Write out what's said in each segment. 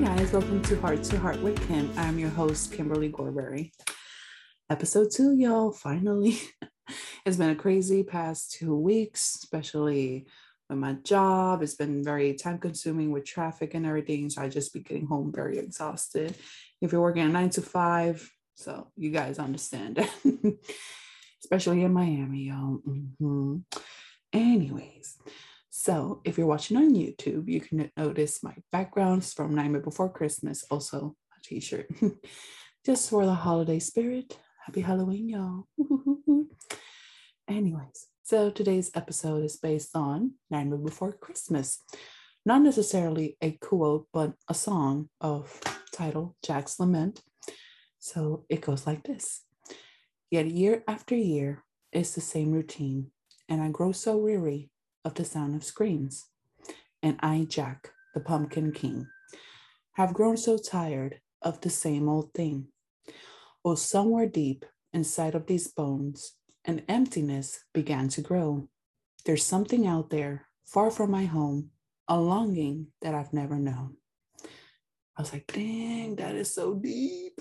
guys, welcome to Heart to Heart with Kim. I'm your host, Kimberly Gorberry. Episode two, y'all, finally. it's been a crazy past two weeks, especially with my job. It's been very time consuming with traffic and everything. So I just be getting home very exhausted. If you're working a nine to five, so you guys understand, especially in Miami, y'all. Mm-hmm. Anyways, so if you're watching on YouTube, you can notice my backgrounds from Nightmare Before Christmas, also a t-shirt. Just for the holiday spirit. Happy Halloween, y'all. Anyways, so today's episode is based on Nightmare Before Christmas. Not necessarily a quote, but a song of title Jack's Lament. So it goes like this. Yet year after year, it's the same routine, and I grow so weary of the sound of screams. And I, Jack, the Pumpkin King, have grown so tired of the same old thing. Oh, somewhere deep inside of these bones, an emptiness began to grow. There's something out there, far from my home, a longing that I've never known. I was like, dang, that is so deep.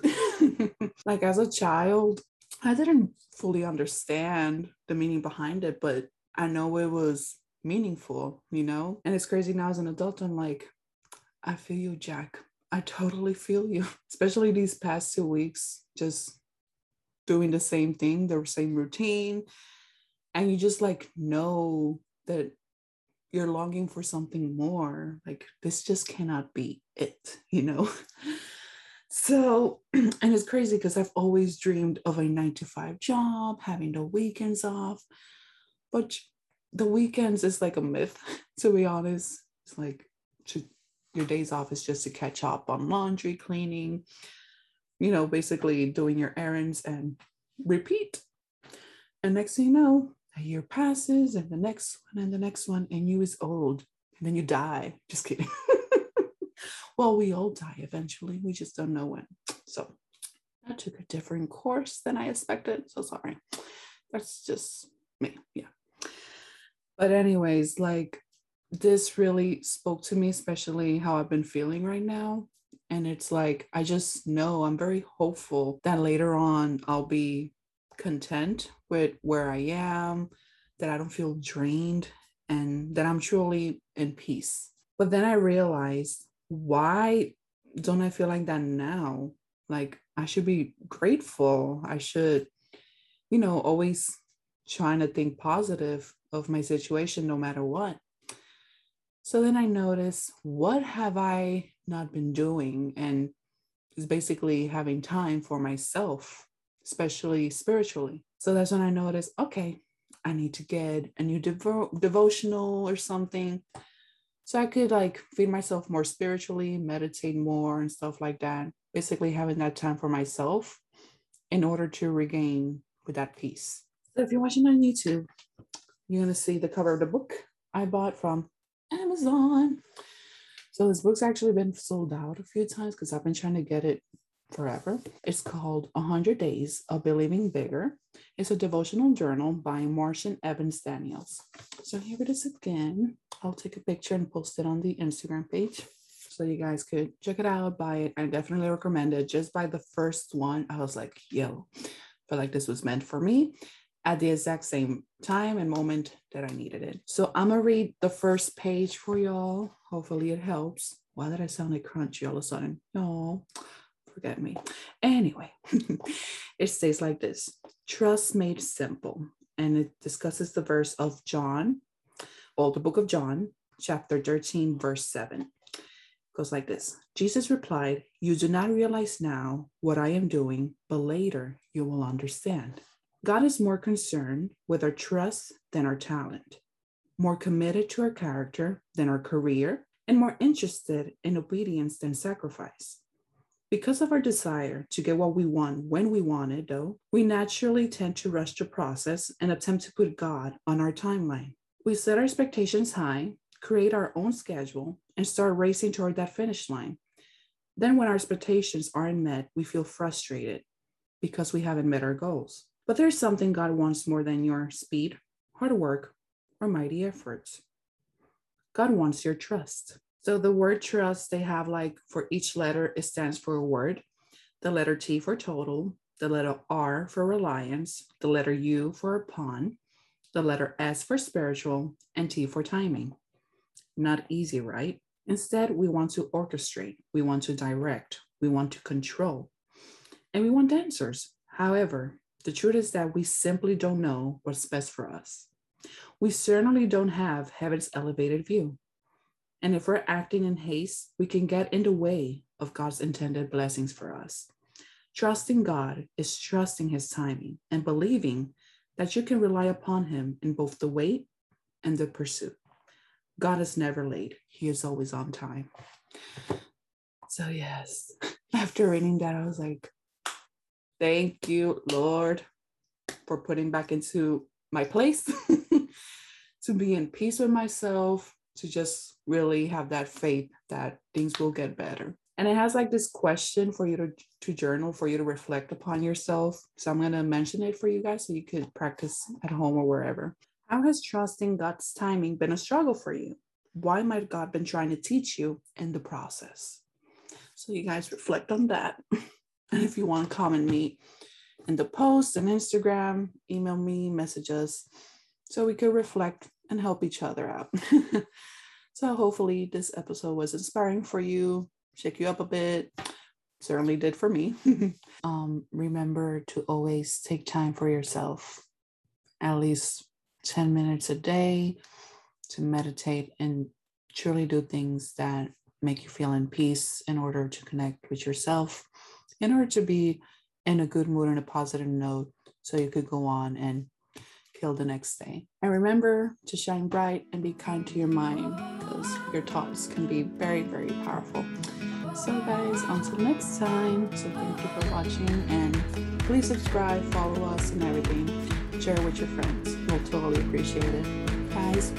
like as a child, I didn't fully understand the meaning behind it, but I know it was meaningful, you know? And it's crazy now as an adult, I'm like, I feel you, Jack. I totally feel you, especially these past two weeks, just doing the same thing, the same routine. And you just like know that you're longing for something more. Like, this just cannot be it, you know? So, and it's crazy because I've always dreamed of a nine to five job, having the weekends off. But the weekends is like a myth, to be honest. It's like to, your days off is just to catch up on laundry, cleaning, you know, basically doing your errands and repeat. And next thing you know, a year passes and the next one and the next one, and you is old. And then you die. Just kidding. well, we all die eventually. We just don't know when. So I took a different course than I expected. So sorry. That's just me. Yeah. But, anyways, like this really spoke to me, especially how I've been feeling right now. And it's like, I just know I'm very hopeful that later on I'll be content with where I am, that I don't feel drained, and that I'm truly in peace. But then I realized, why don't I feel like that now? Like, I should be grateful. I should, you know, always trying to think positive of my situation no matter what. So then I notice what have I not been doing? And is basically having time for myself, especially spiritually. So that's when I noticed, okay, I need to get a new devo- devotional or something. So I could like feed myself more spiritually, meditate more and stuff like that. Basically having that time for myself in order to regain with that peace. So if you're watching on YouTube, you're going to see the cover of the book I bought from Amazon. So this book's actually been sold out a few times because I've been trying to get it forever. It's called 100 Days of Believing Bigger. It's a devotional journal by Marshawn Evans Daniels. So here it is again. I'll take a picture and post it on the Instagram page so you guys could check it out, buy it. I definitely recommend it. Just by the first one, I was like, yo, I feel like this was meant for me at the exact same time and moment that I needed it. So I'm gonna read the first page for y'all. Hopefully it helps. Why did I sound like crunchy all of a sudden? No, forget me. Anyway, it says like this Trust made simple. And it discusses the verse of John, well, the book of John, chapter 13, verse 7. It goes like this Jesus replied, You do not realize now what I am doing, but later you will understand. God is more concerned with our trust than our talent, more committed to our character than our career, and more interested in obedience than sacrifice. Because of our desire to get what we want when we want it, though, we naturally tend to rush the process and attempt to put God on our timeline. We set our expectations high, create our own schedule, and start racing toward that finish line. Then, when our expectations aren't met, we feel frustrated because we haven't met our goals. But there's something God wants more than your speed, hard work, or mighty efforts. God wants your trust. So the word trust, they have like for each letter, it stands for a word. The letter T for total, the letter R for reliance, the letter U for upon, the letter S for spiritual, and T for timing. Not easy, right? Instead, we want to orchestrate, we want to direct, we want to control, and we want answers. However, the truth is that we simply don't know what's best for us. We certainly don't have heaven's elevated view. And if we're acting in haste, we can get in the way of God's intended blessings for us. Trusting God is trusting his timing and believing that you can rely upon him in both the wait and the pursuit. God is never late, he is always on time. So, yes, after reading that, I was like, thank you, Lord, for putting back into my place to be in peace with myself, to just really have that faith that things will get better. And it has like this question for you to, to journal for you to reflect upon yourself. So i'm going to mention it for you guys so you could practice at home or wherever. How has trusting god's timing been a struggle for you? Why might god been trying to teach you in the process? So you guys reflect on that and if you want to come and meet in the post and instagram email me message us so we could reflect and help each other out so hopefully this episode was inspiring for you shake you up a bit. Certainly did for me. um, remember to always take time for yourself, at least 10 minutes a day to meditate and truly do things that make you feel in peace in order to connect with yourself, in order to be in a good mood and a positive note so you could go on and kill the next day. And remember to shine bright and be kind to your mind because your thoughts can be very, very powerful. So, guys, until next time. So, thank you for watching and please subscribe, follow us, and everything. Share with your friends. We'll totally appreciate it. Guys,